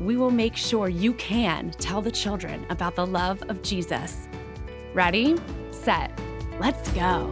we will make sure you can tell the children about the love of Jesus. Ready, set, let's go.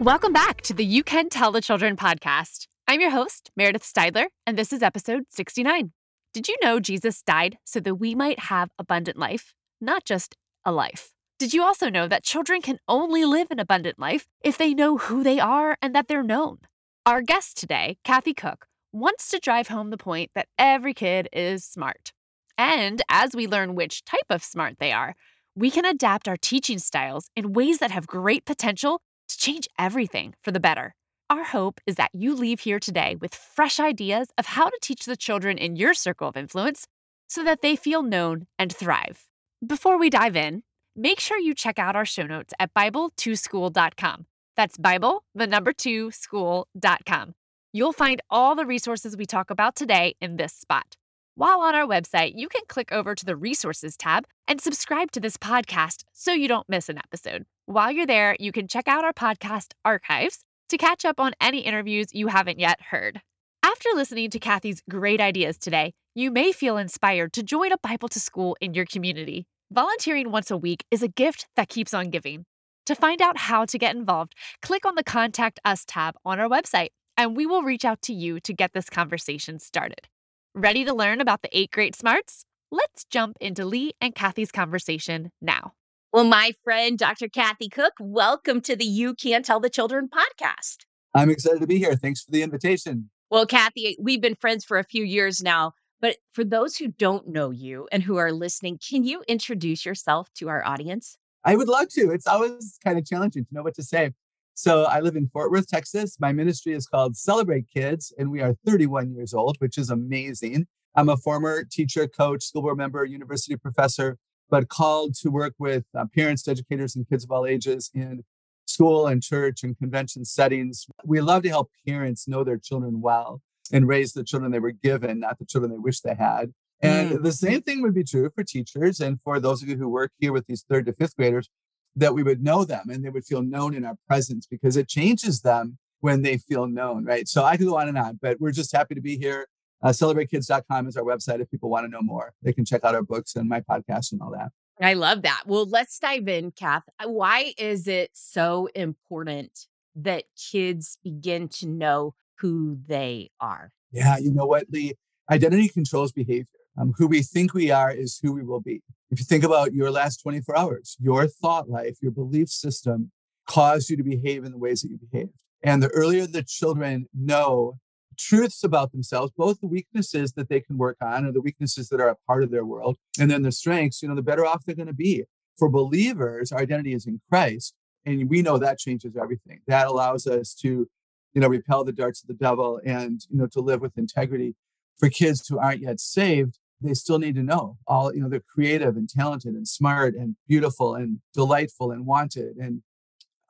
Welcome back to the You Can Tell the Children podcast. I'm your host, Meredith Steidler, and this is episode 69. Did you know Jesus died so that we might have abundant life, not just a life? Did you also know that children can only live an abundant life if they know who they are and that they're known? Our guest today, Kathy Koch, wants to drive home the point that every kid is smart. And as we learn which type of smart they are, we can adapt our teaching styles in ways that have great potential to change everything for the better. Our hope is that you leave here today with fresh ideas of how to teach the children in your circle of influence so that they feel known and thrive. Before we dive in, make sure you check out our show notes at Bible2School.com. That's Bible, the number two, school.com. You'll find all the resources we talk about today in this spot. While on our website, you can click over to the Resources tab and subscribe to this podcast so you don't miss an episode. While you're there, you can check out our podcast archives to catch up on any interviews you haven't yet heard. After listening to Kathy's great ideas today, you may feel inspired to join a Bible2School in your community. Volunteering once a week is a gift that keeps on giving. To find out how to get involved, click on the Contact Us tab on our website and we will reach out to you to get this conversation started. Ready to learn about the eight great smarts? Let's jump into Lee and Kathy's conversation now. Well, my friend, Dr. Kathy Koch, welcome to the You Can Tell the Children podcast. I'm excited to be here. Thanks for the invitation. Well, Kathy, we've been friends for a few years now, but for those who don't know you and who are listening, can you introduce yourself to our audience? I would love to. It's always kind of challenging to know what to say. So I live in Fort Worth, Texas. My ministry is called Celebrate Kids, and we are 31 years old, which is amazing. I'm a former teacher, coach, school board member, university professor, but called to work with uh, parents, educators, and kids of all ages in school and church and convention settings. We love to help parents know their children well and raise the children they were given, not the children they wish they had. And mm. the same thing would be true for teachers and for those of you who work here with these third to fifth graders that we would know them and they would feel known in our presence because it changes them when they feel known, right? So I could go on and on, but we're just happy to be here. Uh, celebratekids.com is our website. If people want to know more, they can check out our books and my podcast and all that. I love that. Well, let's dive in, Kath. Why is it so important that kids begin to know who they are? Yeah, you know what, Lee? Identity controls behavior. Um, who we think we are is who we will be. If you think about your last 24 hours, your thought life, your belief system caused you to behave in the ways that you behaved. And the earlier the children know truths about themselves, both the weaknesses that they can work on or the weaknesses that are a part of their world, and then the strengths, you know, the better off they're going to be. For believers, our identity is in Christ. And we know that changes everything. That allows us to, you know, repel the darts of the devil and, you know, to live with integrity. For kids who aren't yet saved, they still need to know. All you know they're creative and talented and smart and beautiful and delightful and wanted and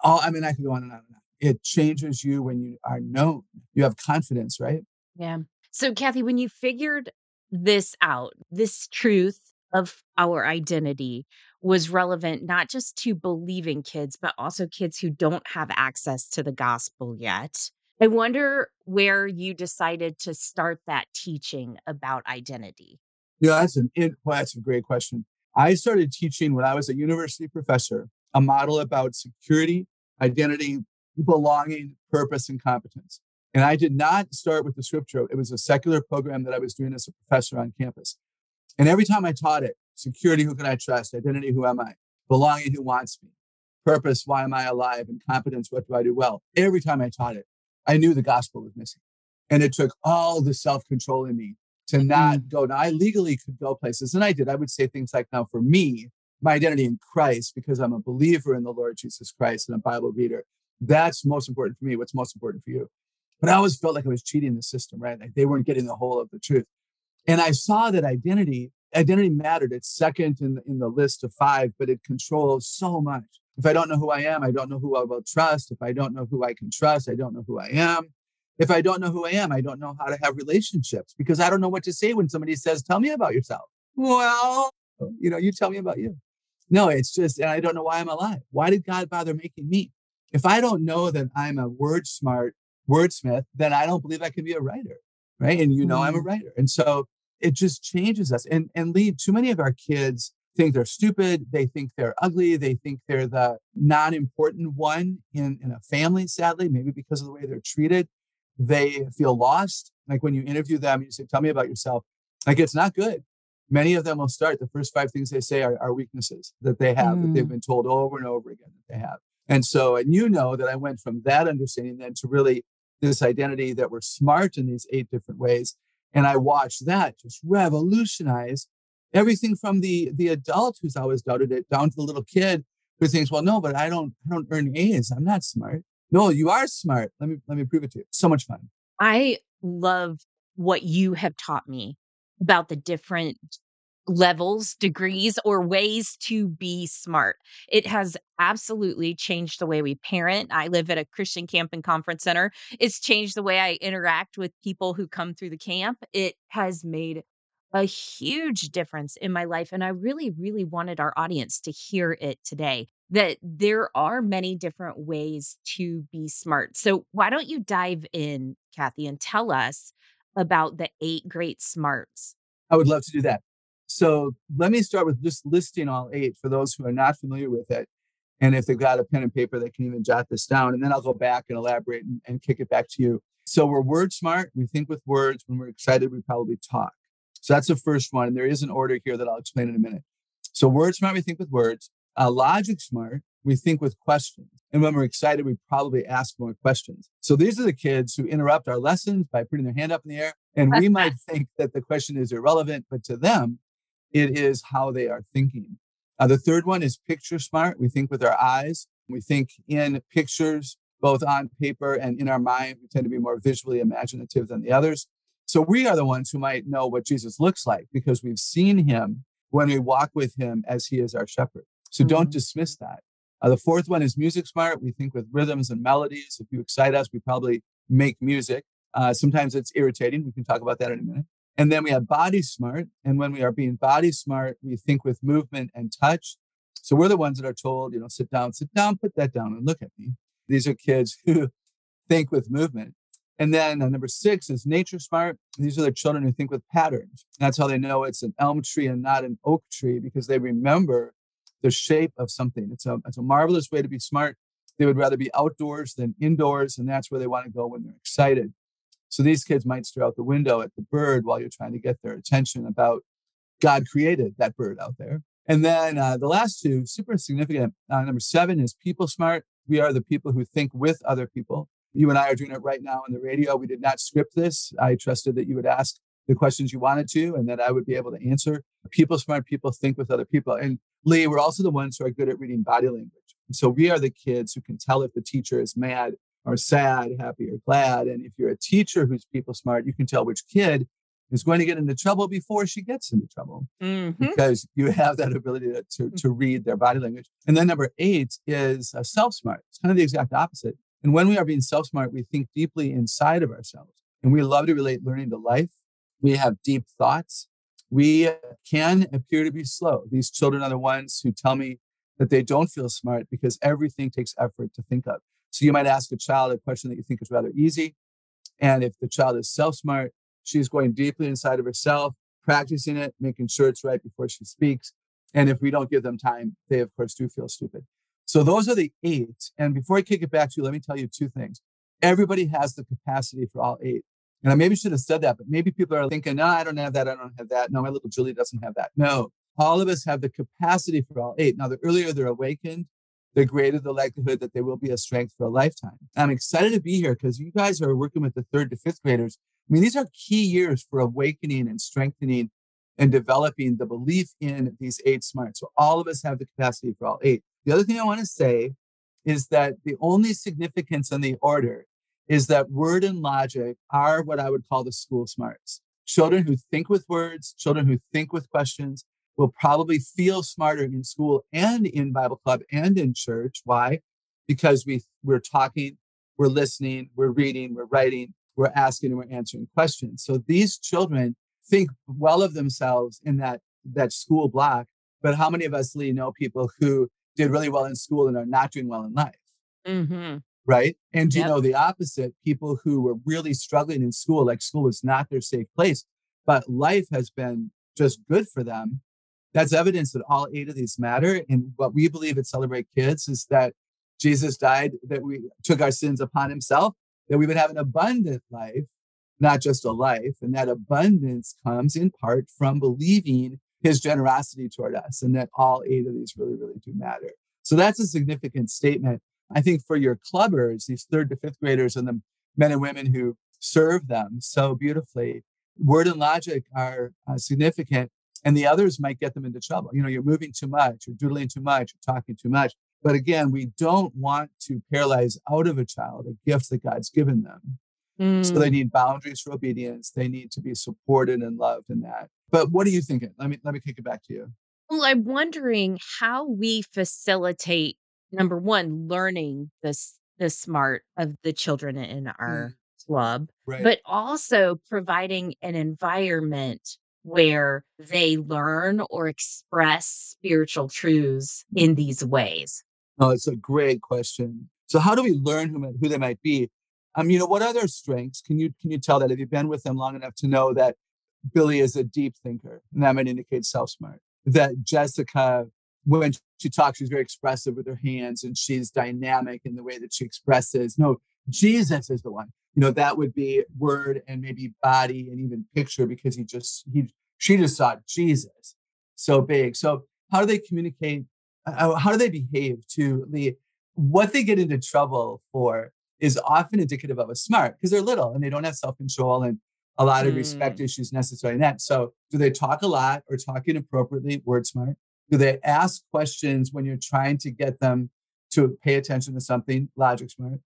all i mean i could go on and on and on. It changes you when you are known. You have confidence right? Yeah. So kathy when you figured this out this truth of our identity was relevant not just to believing kids but also kids who don't have access to the gospel yet. I wonder where you decided to start that teaching about identity. Yeah, that's an it, well, that's a great question. I started teaching when I was a university professor a model about security, identity, belonging, purpose, and competence. And I did not start with the scripture. It was a secular program that I was doing as a professor on campus. And every time I taught it, security, who can I trust? Identity, who am I? Belonging, who wants me? Purpose, why am I alive? And competence, what do I do well? Every time I taught it, I knew the gospel was missing. And it took all the self control in me to not mm. go. Now, I legally could go places, and I did. I would say things like, now for me, my identity in Christ, because I'm a believer in the Lord Jesus Christ and a Bible reader, that's most important for me. What's most important for you? But I always felt like I was cheating the system, right? Like they weren't getting the whole of the truth. And I saw that identity, identity mattered. It's second in, in the list of five, but it controls so much. If I don't know who I am, I don't know who I will trust. If I don't know who I can trust, I don't know who I am. If I don't know who I am, I don't know how to have relationships because I don't know what to say when somebody says, Tell me about yourself. Well, you know, you tell me about you. No, it's just, and I don't know why I'm alive. Why did God bother making me? If I don't know that I'm a word smart wordsmith, then I don't believe I can be a writer. Right. And you know. I'm a mm. writer. And so it just changes us. And, and Lee, too many of our kids think they're stupid. They think they're ugly. They think they're the non important one in, in a family, sadly, maybe because of the way they're treated. They feel lost. Like when you interview them, you say, Tell me about yourself. Like it's not good. Many of them will start. The first five things they say are, are weaknesses that they have, mm. that they've mm. been told over and over again that they have. And so, and you know that I went from that understanding then to really this identity that we're smart in these eight different ways. And I watched that just revolutionize everything from the the adult who's always doubted it down to the little kid who thinks, well, no, but I don't I don't earn A's. I'm not smart. No, you are smart. Let me let me prove it to you. So much fun. I love what you have taught me about the different levels, degrees, or ways to be smart. It has absolutely changed the way we parent. I live at a Christian camp and conference center. It's changed the way I interact with people who come through the camp. It has made a huge difference in my life. And I really, really wanted our audience to hear it today that there are many different ways to be smart. So, why don't you dive in, Kathy, and tell us about the eight great smarts? I would love to do that. So, let me start with just listing all eight for those who are not familiar with it. And if they've got a pen and paper, they can even jot this down. And then I'll go back and elaborate and, and kick it back to you. So, we're word smart. We think with words. When we're excited, we probably talk. So that's the first one. And there is an order here that I'll explain in a minute. So word smart, we think with words. Uh, logic smart, we think with questions. And when we're excited, we probably ask more questions. So these are the kids who interrupt our lessons by putting their hand up in the air. And we might think that the question is irrelevant, but to them, it is how they are thinking. Uh, the third one is picture smart. We think with our eyes. We think in pictures, both on paper and in our mind. We tend to be more visually imaginative than the others. So we are the ones who might know what Jesus looks like because we've seen him when we walk with him as he is our shepherd. So mm-hmm. don't dismiss that. Uh, the fourth one is music smart. We think with rhythms and melodies. If you excite us, we probably make music. Uh, sometimes it's irritating. We can talk about that in a minute. And then we have body smart. And when we are being body smart, we think with movement and touch. So we're the ones that are told, you know, sit down, sit down, put that down and look at me. These are kids who think with movement. And then uh, number six is nature smart. These are the children who think with patterns. That's how they know it's an elm tree and not an oak tree because they remember the shape of something. It's a, it's a marvelous way to be smart. They would rather be outdoors than indoors, and that's where they want to go when they're excited. So these kids might stare out the window at the bird while you're trying to get their attention about God created that bird out there. And then uh, the last two, super significant. Uh, number seven is people smart. We are the people who think with other people. You and I are doing it right now on the radio. We did not script this. I trusted that you would ask the questions you wanted to and that I would be able to answer. People smart people think with other people. And Lee, we're also the ones who are good at reading body language. And so we are the kids who can tell if the teacher is mad or sad, happy or glad. And if you're a teacher who's people smart, you can tell which kid is going to get into trouble before she gets into trouble mm-hmm. because you have that ability to, to, to, read their body language. And then number eight is self smart. It's kind of the exact opposite. And when we are being self smart, we think deeply inside of ourselves. And we love to relate learning to life. We have deep thoughts. We can appear to be slow. These children are the ones who tell me that they don't feel smart because everything takes effort to think of. So you might ask a child a question that you think is rather easy. And if the child is self smart, she's going deeply inside of herself, practicing it, making sure it's right before she speaks. And if we don't give them time, they, of course, do feel stupid. So those are the eight. And before I kick it back to you, let me tell you two things. Everybody has the capacity for all eight. And I maybe should have said that, but maybe people are thinking, no, I don't have that. I don't have that. No, my little Julie doesn't have that. No, all of us have the capacity for all eight. Now, the earlier they're awakened, the greater the likelihood that they will be a strength for a lifetime. I'm excited to be here because you guys are working with the third to fifth graders. I mean, these are key years for awakening and strengthening and developing the belief in these eight smarts. So all of us have the capacity for all eight. The other thing I want to say is that the only significance in the order is that word and logic are what I would call the school smarts. Children who think with words, children who think with questions will probably feel smarter in school and in Bible club and in church. Why? Because we, we're talking, we're listening, we're reading, we're writing, we're asking, and we're answering questions. So these children think well of themselves in that, that school block. But how many of us, Lee, know people who did really well in school and are not doing well in life? Mm-hmm. Right. And yep. you know the opposite people who were really struggling in school, like school was not their safe place, but life has been just good for them. That's evidence that all eight of these matter. And what we believe at Celebrate Kids is that Jesus died, that we took our sins upon himself, that we would have an abundant life, not just a life. And that abundance comes in part from believing his generosity toward us and that all eight of these really, really do matter. So that's a significant statement. I think for your clubbers, these third to fifth graders and the men and women who serve them so beautifully, word and logic are uh, significant and the others might get them into trouble. You know, you're moving too much, you're doodling too much, you're talking too much. But again, we don't want to paralyze out of a child a gift that God's given them. Mm. So they mm. need boundaries for obedience. They need to be supported and loved in that. But what are you thinking? Let me let me kick it back to you. Well, I'm wondering how we facilitate number one, learning this the smart of the children in our mm. club, right. but also providing an environment where they learn or express spiritual truths in these ways. Oh, it's a great question. So how do we learn who, who they might be? Um, you know, what are their strengths? Can you can you tell that? Have you been with them long enough to know that Billy is a deep thinker, and that might indicate self smart. That Jessica, when she talks, she's very expressive with her hands, and she's dynamic in the way that she expresses. No, Jesus is the one. You know, that would be word and maybe body and even picture because he just he she just saw Jesus so big. So how do they communicate uh, how do they behave to the what they get into trouble for is often indicative of a smart because they're little and they don't have self-control and a lot of mm. respect issues necessary in that. So do they talk a lot or talk inappropriately, word smart? Do they ask questions when you're trying to get them to pay attention to something, logic smart?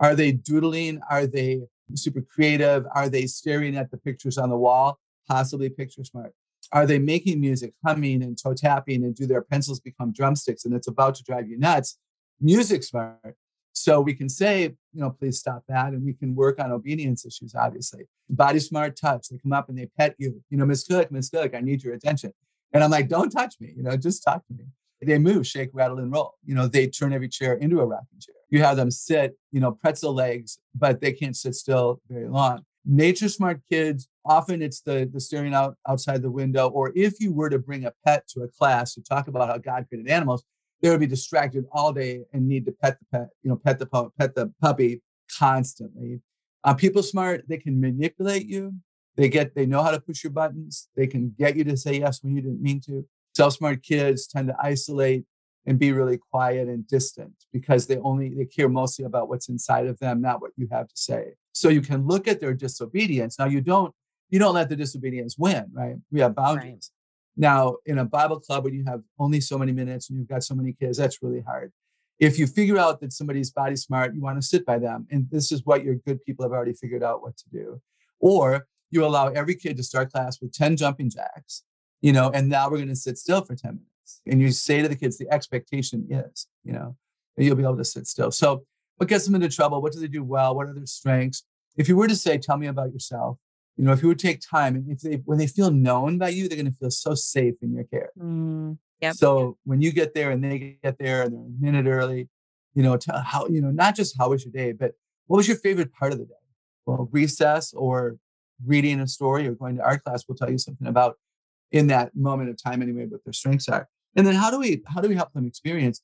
Are they doodling? Are they super creative? Are they staring at the pictures on the wall? Possibly picture smart. Are they making music, humming and toe tapping, and do their pencils become drumsticks and it's about to drive you nuts? Music smart. So we can say, you know, please stop that. And we can work on obedience issues, obviously. Body smart touch. They come up and they pet you. You know, Miss Koch, Miss Koch, I need your attention. And I'm like, don't touch me, you know, just talk to me. They move, shake, rattle, and roll. You know, they turn every chair into a rocking chair. You have them sit, you know, pretzel legs, but they can't sit still very long nature smart kids often it's the the staring out outside the window or if you were to bring a pet to a class to talk about how god created animals they would be distracted all day and need to pet the pet you know pet the pet the puppy constantly. Uh, people smart they can manipulate you. They get they know how to push your buttons. They can get you to say yes when you didn't mean to. Self smart kids tend to isolate and be really quiet and distant because they only they care mostly about what's inside of them not what you have to say. So you can look at their disobedience. Now you don't you don't let the disobedience win right? We have boundaries. Now in a bible club when you have only so many minutes and you've got so many kids that's really hard if you figure out that somebody's body smart you want to sit by them and this is what your good people have already figured out what to do or you allow every kid to start class with 10 jumping jacks you know and now we're going to sit still for 10 minutes and you say to the kids, the expectation is, you know, you'll be able to sit still. So what gets them into trouble? What do they do well? What are their strengths? If you were to say, tell me about yourself, you know, if you would take time and if they, when they feel known by you, they're going to feel so safe in your care. Mm, yep. So when you get there and they get there and they're a minute early, you know, tell how, you know, not just how was your day, but what was your favorite part of the day? Well, recess or reading a story or going to art class will tell you something about in that moment of time anyway, what their strengths are. And then how do we how do we help them experience?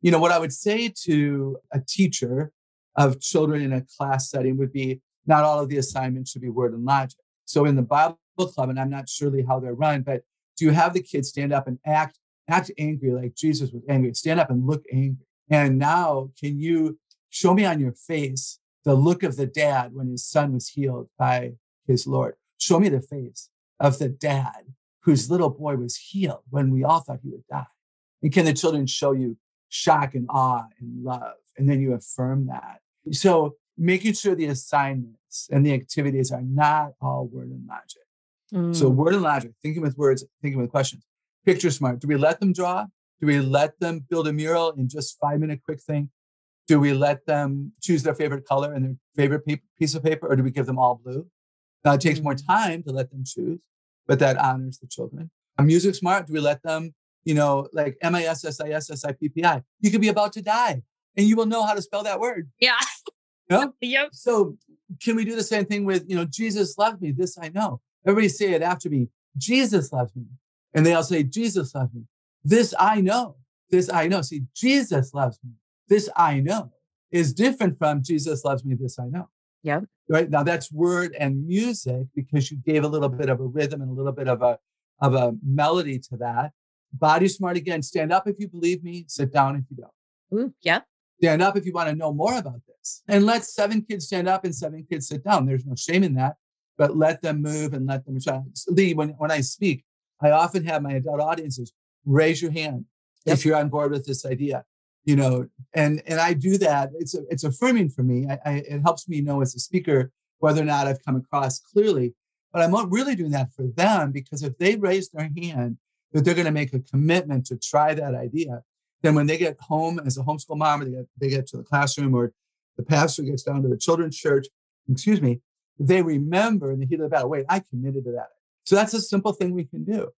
You know, what I would say to a teacher of children in a class setting would be not all of the assignments should be word and logic. So in the Bible club, and I'm not surely how they're run, but do you have the kids stand up and act act angry like Jesus was angry? Stand up and look angry. And now can you show me on your face the look of the dad when his son was healed by his Lord? Show me the face of the dad whose little boy was healed when we all thought he would die? And can the children show you shock and awe and love? And then you affirm that. So making sure the assignments and the activities are not all word and logic. Mm. So word and logic, thinking with words, thinking with questions. Picture smart. Do we let them draw? Do we let them build a mural in just five minute quick thing? Do we let them choose their favorite color and their favorite piece of paper, or do we give them all blue? Now it takes more mm. time to let them choose, but that honors the children. A music smart, do we let them, you know, like M I S S I S S I P P I? You could be about to die and you will know how to spell that word. Yeah. You yep. So can we do the same thing with, you know, Jesus loved me? This I know. Everybody say it after me. Jesus loves me. And they all say, Jesus loves me. This I know. This I know. See, Jesus loves me. This I know is different from Jesus loves me. This I know. Yep. Right. Now that's word and music because you gave a little bit of a rhythm and a little bit of a of a melody to that. Body smart again. Stand up if you believe me. Sit down if you don't. Ooh, yep. Stand up if you want to know more about this. And let seven kids stand up and seven kids sit down. There's no shame in that, but let them move and let them try. Lee, when, when I speak, I often have my adult audiences raise your hand yep. if you're on board with this idea you know and and i do that it's a, it's affirming for me I, I, it helps me know as a speaker whether or not i've come across clearly but i'm not really doing that for them because if they raise their hand that they're going to make a commitment to try that idea then when they get home as a homeschool mom or they get, they get to the classroom or the pastor gets down to the children's church excuse me they remember in the heat of the battle wait i committed to that so that's a simple thing we can do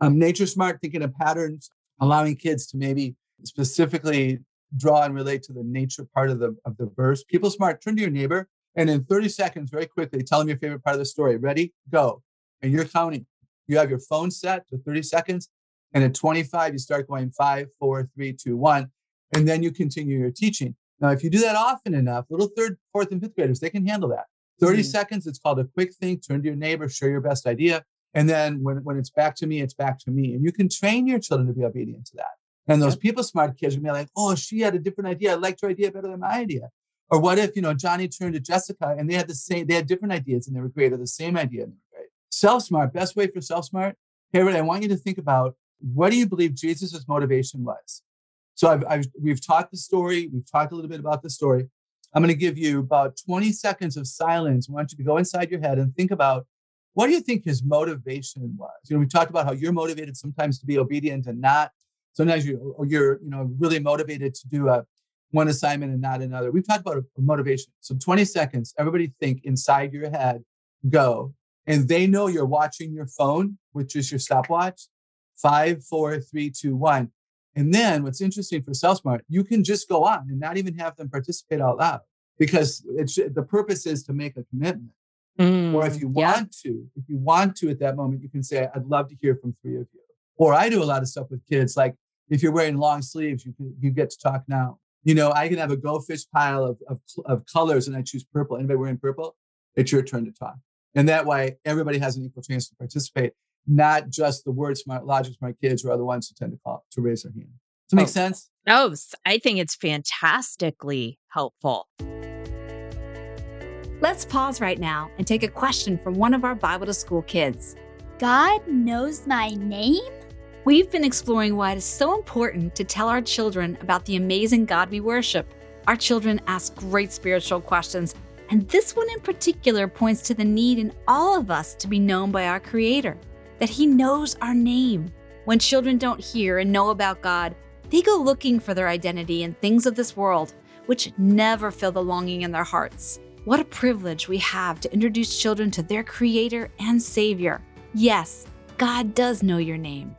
um, nature smart thinking of patterns allowing kids to maybe specifically draw and relate to the nature part of the of the verse. People smart, turn to your neighbor and in 30 seconds, very quickly, tell them your favorite part of the story. Ready? Go. And you're counting. You have your phone set to 30 seconds. And at 25, you start going five, four, three, two, one. And then you continue your teaching. Now, if you do that often enough, little third, fourth, and fifth graders, they can handle that. 30 mm-hmm. seconds, it's called a quick thing. Turn to your neighbor, share your best idea. And then when, when it's back to me, it's back to me. And you can train your children to be obedient to that. And those people smart kids will be like, oh, she had a different idea. I liked her idea better than my idea. Or what if, you know, Johnny turned to Jessica and they had the same, they had different ideas and they were great, or the same idea and they were great. Self smart, best way for self smart. Harriet, I want you to think about what do you believe Jesus' motivation was? So I've, I've, we've talked the story. We've talked a little bit about the story. I'm going to give you about 20 seconds of silence. I want you to go inside your head and think about what do you think his motivation was? You know, we talked about how you're motivated sometimes to be obedient and not. Sometimes you, you're, you know, really motivated to do a one assignment and not another. We've talked about motivation. So 20 seconds, everybody think inside your head, go. And they know you're watching your phone, which is your stopwatch. Five, four, three, two, one. And then what's interesting for SelfSmart, you can just go on and not even have them participate out loud because it's the purpose is to make a commitment. Mm, or if mm, you yeah. want to, if you want to at that moment, you can say, I'd love to hear from three of you. Or I do a lot of stuff with kids, like if you're wearing long sleeves, you can, you get to talk now. You know, I can have a go fish pile of, of, of colors and I choose purple. Anybody wearing purple? It's your turn to talk. And that way, everybody has an equal chance to participate, not just the word smart, logic smart kids who are the ones who tend to call to raise their hand. Does that make oh. sense? Oh, I think it's fantastically helpful. Let's pause right now and take a question from one of our Bible2School kids. God knows my name? We've been exploring why it is so important to tell our children about the amazing God we worship. Our children ask great spiritual questions, and this one in particular points to the need in all of us to be known by our Creator, that He knows our name. When children don't hear and know about God, they go looking for their identity in things of this world, which never fill the longing in their hearts. What a privilege we have to introduce children to their Creator and Savior. Yes, God does know your name.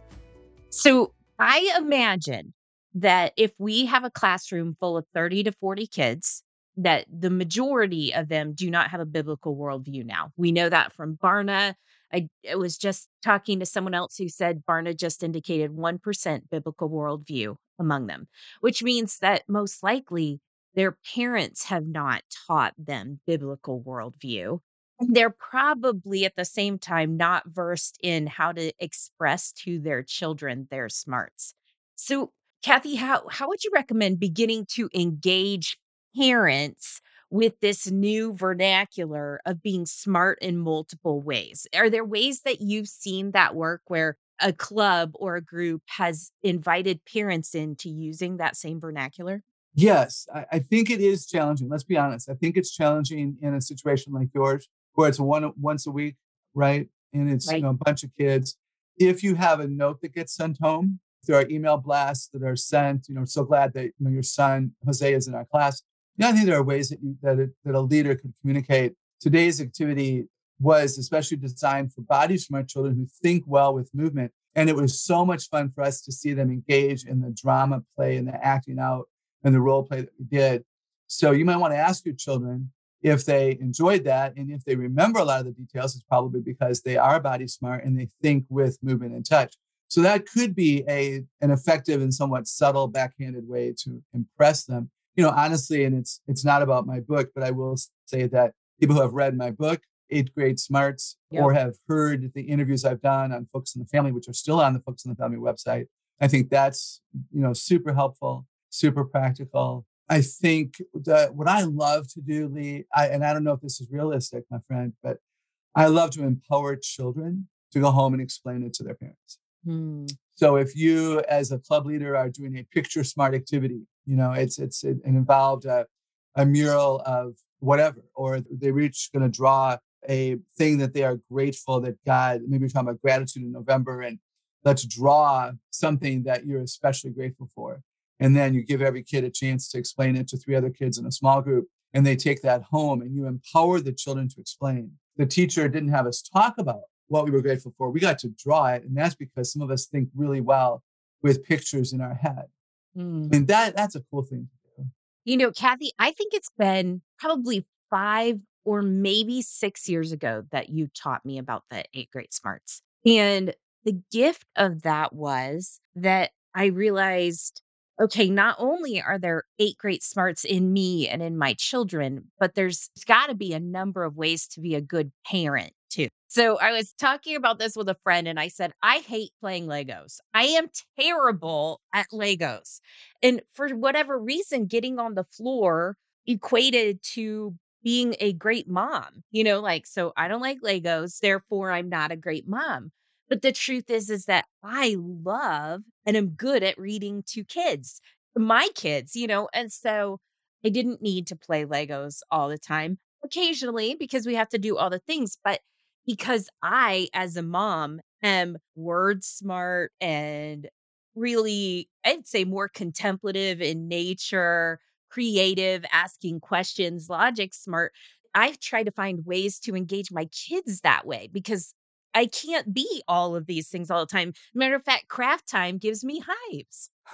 So I imagine that if we have a classroom full of 30 to 40 kids, that the majority of them do not have a biblical worldview now. We know that from Barna. I, was just talking to someone else who said Barna just indicated 1% biblical worldview among them, which means that most likely their parents have not taught them biblical worldview. They're probably at the same time not versed in how to express to their children their smarts. So, Kathy, how, how would you recommend beginning to engage parents with this new vernacular of being smart in multiple ways? Are there ways that you've seen that work where a club or a group has invited parents into using that same vernacular? Yes, I, I, think it is challenging. Let's be honest. I think it's challenging in a situation like yours, where it's one once a week, right? and it's Right. you know a bunch of kids. If you have a note that gets sent home, there are email blasts that are sent. You know, so glad that you know your son Jose is in our class. Know, I think there are ways that you, that a, that a leader could communicate. Today's activity was especially designed for body smart children who think well with movement, and it was so much fun for us to see them engage in the drama play and the acting out and the role play that we did. So you might want to ask your children if they enjoyed that and if they remember a lot of the details. It's probably because they are body smart and they think with movement and touch. So that could be a an effective and somewhat subtle backhanded way to impress them. You know, honestly, and it's it's not about my book, but I will say that people who have read my book, Eight Great Smarts, Yep. or have heard the interviews I've done on Focus on the Family, which are still on the Focus on the Family website, I think that's you know super helpful, super practical. I think that what I love to do, Lee, I, and I don't know if this is realistic, my friend, but I love to empower children to go home and explain it to their parents. Hmm. So if you, as a club leader, are doing a picture smart activity, you know, it's it's it, involved a, a mural of whatever, or they were each going to draw a thing that they are grateful that God. Maybe we're talking about gratitude in November, and let's draw something that you're especially grateful for, and then you give every kid a chance to explain it to three other kids in a small group, and they take that home, and you empower the children to explain. The teacher didn't have us talk about what we were grateful for. We got to draw it, and that's because some of us think really well with pictures in our head. Hmm. I mean, that that's a cool thing to do. You know, Kathy, I think it's been probably five or maybe six years ago that you taught me about the eight great smarts. And the gift of that was that I realized okay, not only are there eight great smarts in me and in my children, but there's got to be a number of ways to be a good parent. So I was talking about this with a friend and I said, I hate playing Legos. I am terrible at Legos. And for whatever reason, getting on the floor equated to being a great mom. You know, like, so I don't like Legos, therefore I'm not a great mom. But the truth is, is that I love and am good at reading to kids, my kids, you know, and so I didn't need to play Legos all the time. Occasionally, because we have to do all the things, but because I, as a mom, am word smart and really, I'd say more contemplative in nature, creative, asking questions, logic smart. I try to find ways to engage my kids that way because I can't be all of these things all the time. Matter of fact, craft time gives me hives.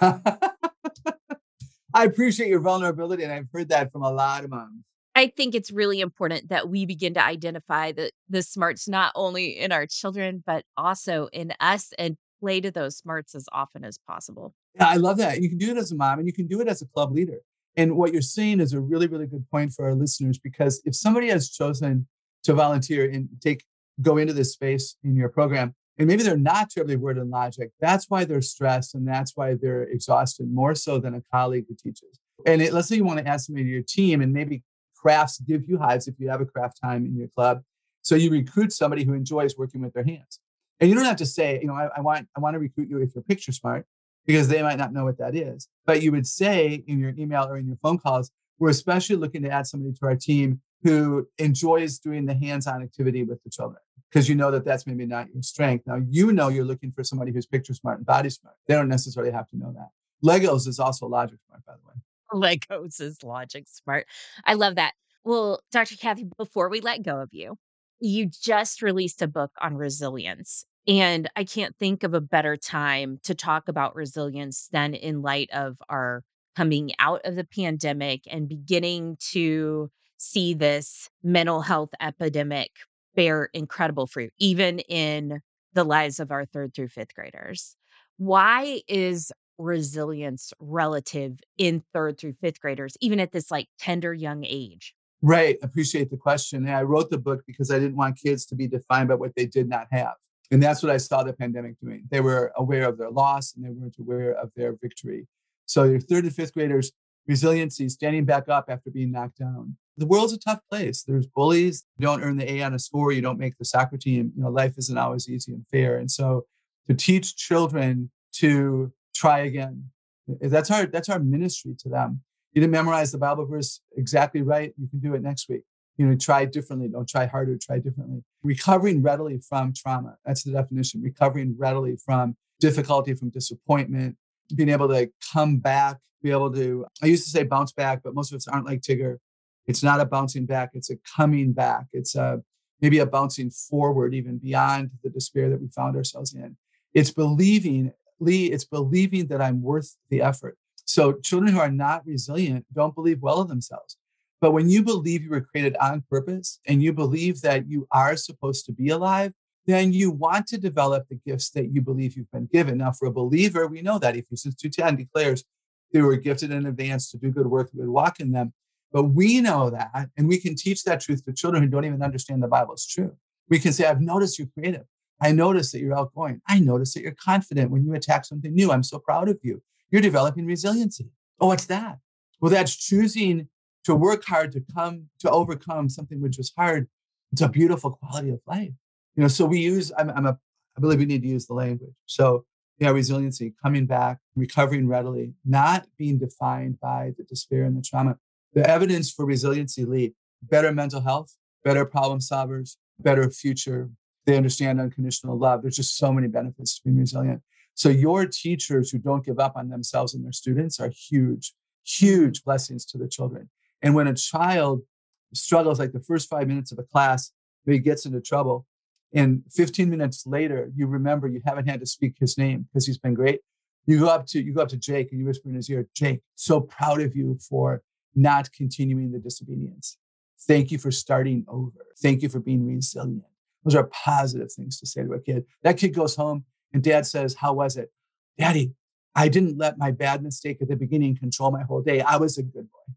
I appreciate your vulnerability, and I've heard that from a lot of moms. I think it's really important that we begin to identify the the smarts not only in our children but also in us and play to those smarts as often as possible. Yeah, I love that. You can do it as a mom, and you can do it as a club leader. And what you're saying is a really, really good point for our listeners because if somebody has chosen to volunteer and take go into this space in your program, and maybe they're not terribly word in logic, that's why they're stressed and that's why they're exhausted more so than a colleague who teaches. And it, let's say you want to add somebody to your team, and maybe crafts give you hives if you have a craft time in your club. So you recruit somebody who enjoys working with their hands. And you don't have to say, you know, I, I want I want to recruit you if you're picture smart, because they might not know what that is. But you would say in your email or in your phone calls, we're especially looking to add somebody to our team who enjoys doing the hands-on activity with the children because you know that that's maybe not your strength. Now you know you're looking for somebody who's picture smart and body smart. They don't necessarily have to know that. Legos is also logic smart, by the way. Legos is logic smart. I love that. Well, Dr. Kathy, before we let go of you, you just released a book on resilience. And I can't think of a better time to talk about resilience than in light of our coming out of the pandemic and beginning to see this mental health epidemic bear incredible fruit, even in the lives of our third through fifth graders. Why is resilience relative in third through fifth graders, even at this like tender young age? Right. Appreciate the question. And I wrote the book because I didn't want kids to be defined by what they did not have. And that's what I saw the pandemic doing. They were aware of their loss and they weren't aware of their victory. So your third and fifth graders, resiliency, standing back up after being knocked down. The world's a tough place. There's bullies. You don't earn the A on a score. You don't make the soccer team. You know, life isn't always easy and fair. And so to teach children to try again, that's our that's our ministry to them. You didn't memorize the Bible verse exactly right. You can do it next week. You know, try differently. Don't try harder, try differently. Recovering readily from trauma. That's the definition. Recovering readily from difficulty, from disappointment, being able to come back, be able to, I used to say bounce back, but most of us aren't like Tigger. It's not a bouncing back, it's a coming back. It's a maybe a bouncing forward, even beyond the despair that we found ourselves in. It's believing, Lee, it's believing that I'm worth the effort. So children who are not resilient don't believe well of themselves. But when you believe you were created on purpose and you believe that you are supposed to be alive, then you want to develop the gifts that you believe you've been given. Now, for a believer, we know that Ephesians 2.10 declares they were gifted in advance to do good work, we walk in them. But we know that, and we can teach that truth to children who don't even understand the Bible is true. We can say, I've noticed you're creative. I notice that you're outgoing. I notice that you're confident when you attack something new. I'm so proud of you. You're developing resiliency. Oh, what's that? Well, that's choosing to work hard to come to overcome something which was hard. It's a beautiful quality of life. You know, so we use, I'm, I'm a, I believe we need to use the language. So, yeah, resiliency, coming back, recovering readily, not being defined by the despair and the trauma. The evidence for resiliency lead better mental health, better problem solvers, better future. They understand unconditional love. There's just so many benefits to being resilient. So your teachers who don't give up on themselves and their students are huge, huge blessings to the children. And when a child struggles like the first five minutes of a class, he gets into trouble. And 15 minutes later, you remember you haven't had to speak his name because he's been great. You go up to you go up to Jake and you whisper in his ear, Jake, so proud of you for not continuing the disobedience. Thank you for starting over. Thank you for being resilient. Those are positive things to say to a kid. That kid goes home and dad says, How was it? Daddy, I didn't let my bad mistake at the beginning control my whole day. I was a good boy.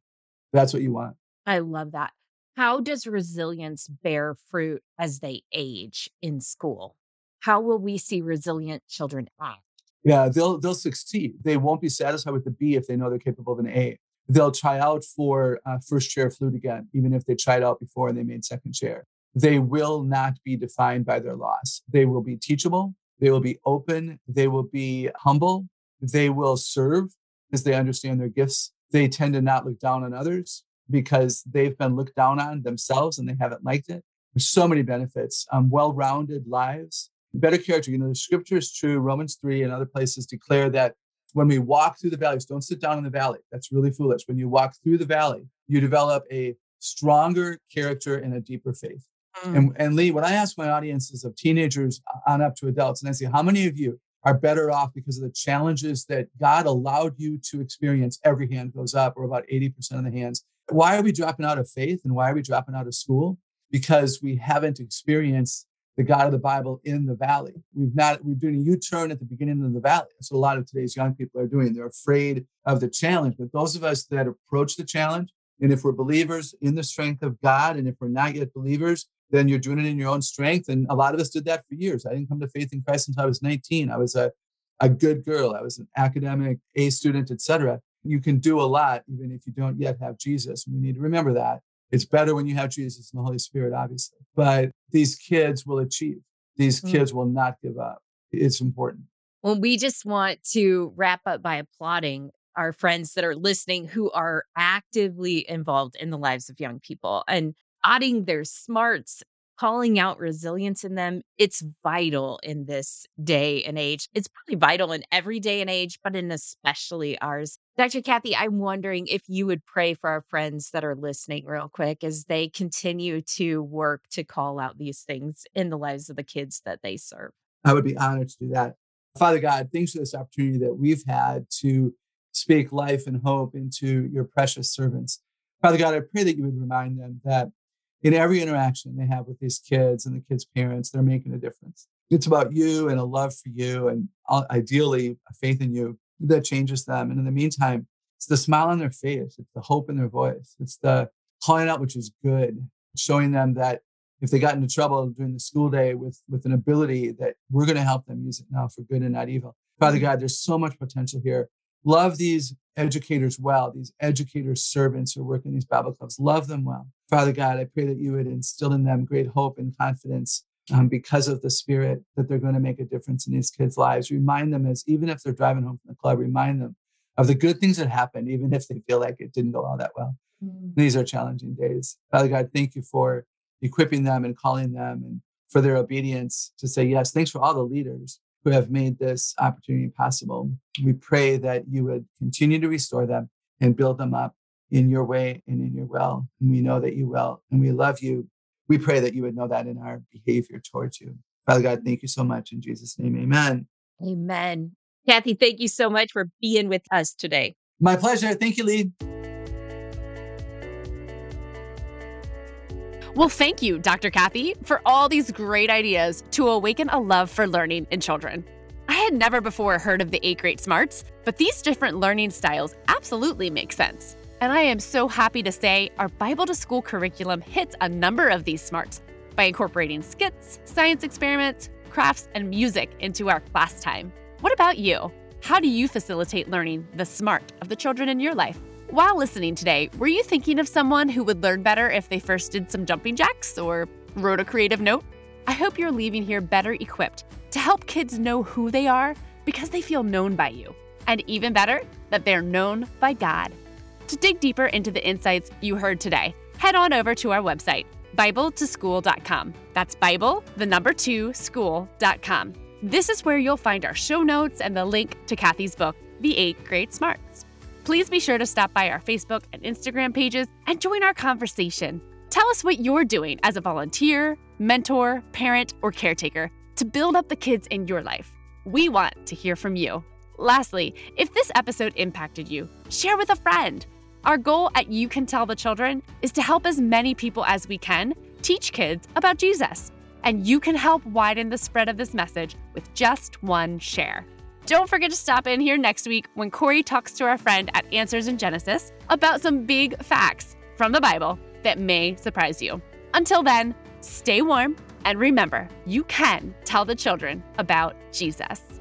That's what you want. I love that. How does resilience bear fruit as they age in school? How will we see resilient children act? Yeah, they'll they'll succeed. They won't be satisfied with the B if they know they're capable of an A they'll try out for uh, first chair flute again, even if they tried out before and they made second chair. They will not be defined by their loss. They will be teachable. They will be open. They will be humble. They will serve because they understand their gifts. They tend to not look down on others because they've been looked down on themselves and they haven't liked it. There's so many benefits. Um, well-rounded lives, better character. You know, the scripture is true. Romans 3 and other places declare that when we walk through the valleys, don't sit down in the valley. That's really foolish. When you walk through the valley, you develop a stronger character and a deeper faith. Mm. And, and Lee, when I ask my audiences of teenagers on up to adults, and I say, how many of you are better off because of the challenges that God allowed you to experience? Every hand goes up, or about 80% of the hands. Why are we dropping out of faith and why are we dropping out of school? Because we haven't experienced the God of the Bible in the valley. We've not, we're doing a U turn at the beginning of the valley. That's what a lot of today's young people are doing. They're afraid of the challenge. But those of us that approach the challenge, and if we're believers in the strength of God, and if we're not yet believers, then you're doing it in your own strength. And a lot of us did that for years. I didn't come to faith in Christ until I was 19. I was a, a good girl. I was an academic A student, etc. You can do a lot even if you don't yet have Jesus. And we need to remember that. It's better when you have Jesus and the Holy Spirit, obviously. But these kids will achieve. These mm. kids will not give up. It's important. Well, we just want to wrap up by applauding our friends that are listening who are actively involved in the lives of young people and adding their smarts calling out resilience in them, it's vital in this day and age. It's probably vital in every day and age, but in especially ours. Dr. Kathy, I'm wondering if you would pray for our friends that are listening real quick as they continue to work to call out these things in the lives of the kids that they serve. I would be honored to do that. Father God, thanks for this opportunity that we've had to speak life and hope into your precious servants. Father God, I pray that you would remind them that in every interaction they have with these kids and the kids' parents, they're making a difference. It's about you and a love for you, and ideally a faith in you that changes them. And in the meantime, it's the smile on their face, it's the hope in their voice, it's the calling out which is good, showing them that if they got into trouble during the school day with with an ability that we're going to help them use it now for good and not evil. Father mm-hmm. God, there's so much potential here. Love these educators well, these educators' servants who work in these Bible clubs. Love them well. Father God, I pray that you would instill in them great hope and confidence um, because of the Spirit that they're going to make a difference in these kids' lives. Remind them as even if they're driving home from the club, remind them of the good things that happened, even if they feel like it didn't go all that well. Mm. These are challenging days. Father God, thank you for equipping them and calling them and for their obedience to say yes. Thanks for all the leaders who have made this opportunity possible. We pray that you would continue to restore them and build them up in your way and in your will. And we know that you will. And we love you. We pray that you would know that in our behavior towards you. Father God, thank you so much. In Jesus' name, amen. Amen. Kathy, thank you so much for being with us today. My pleasure. Thank you, Lee. Well, thank you, Dr. Kathy, for all these great ideas to awaken a love for learning in children. I had never before heard of the eight great smarts, but these different learning styles absolutely make sense. And I am so happy to say our Bible2School curriculum hits a number of these smarts by incorporating skits, science experiments, crafts, and music into our class time. What about you? How do you facilitate learning the smart of the children in your life? While listening today, were you thinking of someone who would learn better if they first did some jumping jacks or wrote a creative note? I hope you're leaving here better equipped to help kids know who they are because they feel known by you. And even better, that they're known by God. To dig deeper into the insights you heard today, head on over to our website, Bible2School.com. That's Bible, the number two, school.com. This is where you'll find our show notes and the link to Kathy's book, The Eight Great Smarts. Please be sure to stop by our Facebook and Instagram pages and join our conversation. Tell us what you're doing as a volunteer, mentor, parent, or caretaker to build up the kids in your life. We want to hear from you. Lastly, if this episode impacted you, share with a friend. Our goal at You Can Tell the Children is to help as many people as we can teach kids about Jesus. And you can help widen the spread of this message with just one share. Don't forget to stop in here next week when Corey talks to our friend at Answers in Genesis about some big facts from the Bible that may surprise you. Until then, stay warm and remember, you can tell the children about Jesus.